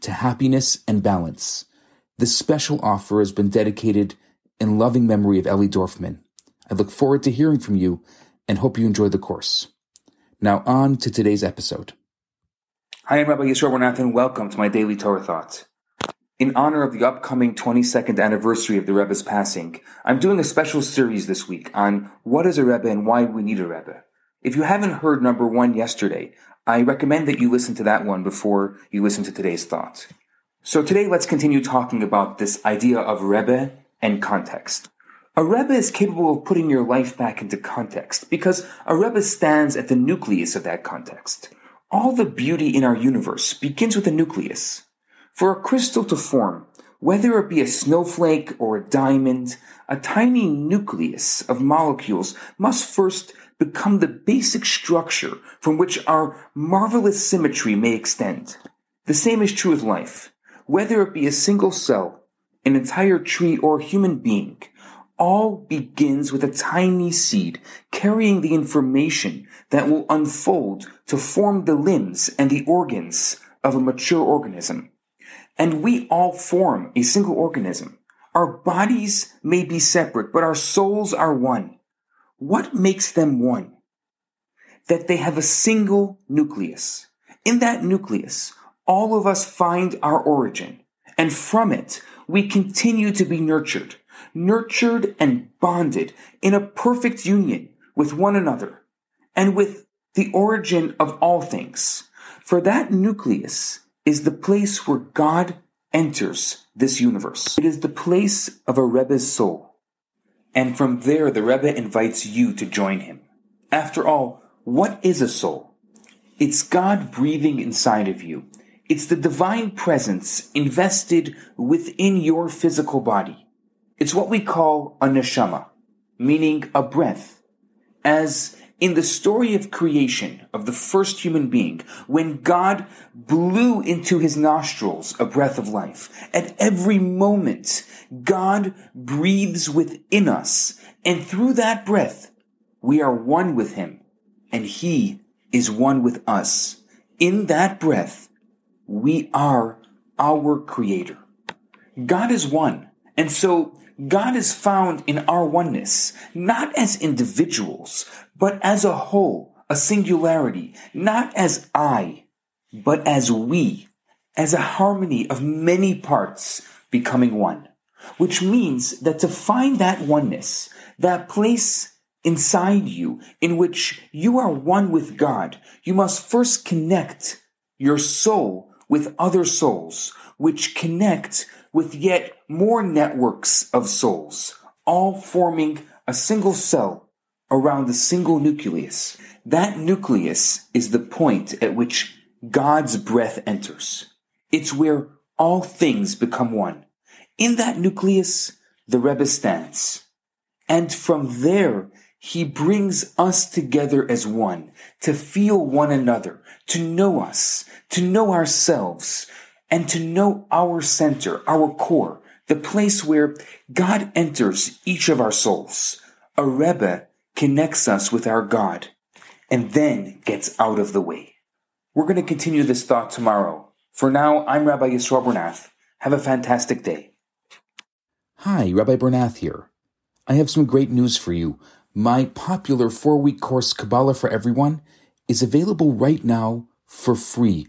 to happiness and balance. This special offer has been dedicated in loving memory of Ellie Dorfman. I look forward to hearing from you and hope you enjoy the course. Now on to today's episode. Hi, I'm Rabbi Bernath and welcome to my daily Torah thoughts. In honor of the upcoming 22nd anniversary of the Rebbe's passing, I'm doing a special series this week on what is a Rebbe and why we need a Rebbe. If you haven't heard number one yesterday, I recommend that you listen to that one before you listen to today's thoughts. So today let's continue talking about this idea of Rebbe and context. A Rebbe is capable of putting your life back into context because a Rebbe stands at the nucleus of that context. All the beauty in our universe begins with a nucleus. For a crystal to form, whether it be a snowflake or a diamond, a tiny nucleus of molecules must first become the basic structure from which our marvelous symmetry may extend. The same is true with life. Whether it be a single cell, an entire tree, or a human being, all begins with a tiny seed carrying the information that will unfold to form the limbs and the organs of a mature organism. And we all form a single organism. Our bodies may be separate, but our souls are one. What makes them one? That they have a single nucleus. In that nucleus, all of us find our origin, and from it, we continue to be nurtured, nurtured and bonded in a perfect union with one another and with the origin of all things. For that nucleus is the place where God enters this universe. It is the place of a Rebbe's soul. And from there, the Rebbe invites you to join him. After all, what is a soul? It's God breathing inside of you. It's the divine presence invested within your physical body. It's what we call a neshama, meaning a breath. As in the story of creation of the first human being, when God blew into his nostrils a breath of life, at every moment, God breathes within us, and through that breath, we are one with him, and he is one with us. In that breath, we are our creator. God is one, and so God is found in our oneness, not as individuals, but as a whole, a singularity, not as I, but as we, as a harmony of many parts becoming one. Which means that to find that oneness, that place inside you in which you are one with God, you must first connect your soul with other souls, which connect with yet more networks of souls, all forming a single cell around a single nucleus. That nucleus is the point at which God's breath enters. It's where all things become one. In that nucleus, the Rebbe stands. And from there, he brings us together as one, to feel one another, to know us, to know ourselves, and to know our center, our core, the place where God enters each of our souls. A Rebbe connects us with our God, and then gets out of the way. We're going to continue this thought tomorrow. For now, I'm Rabbi Yisroel Bernath. Have a fantastic day. Hi, Rabbi Bernath here. I have some great news for you. My popular four week course, Kabbalah for Everyone, is available right now for free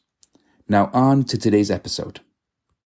Now on to today's episode.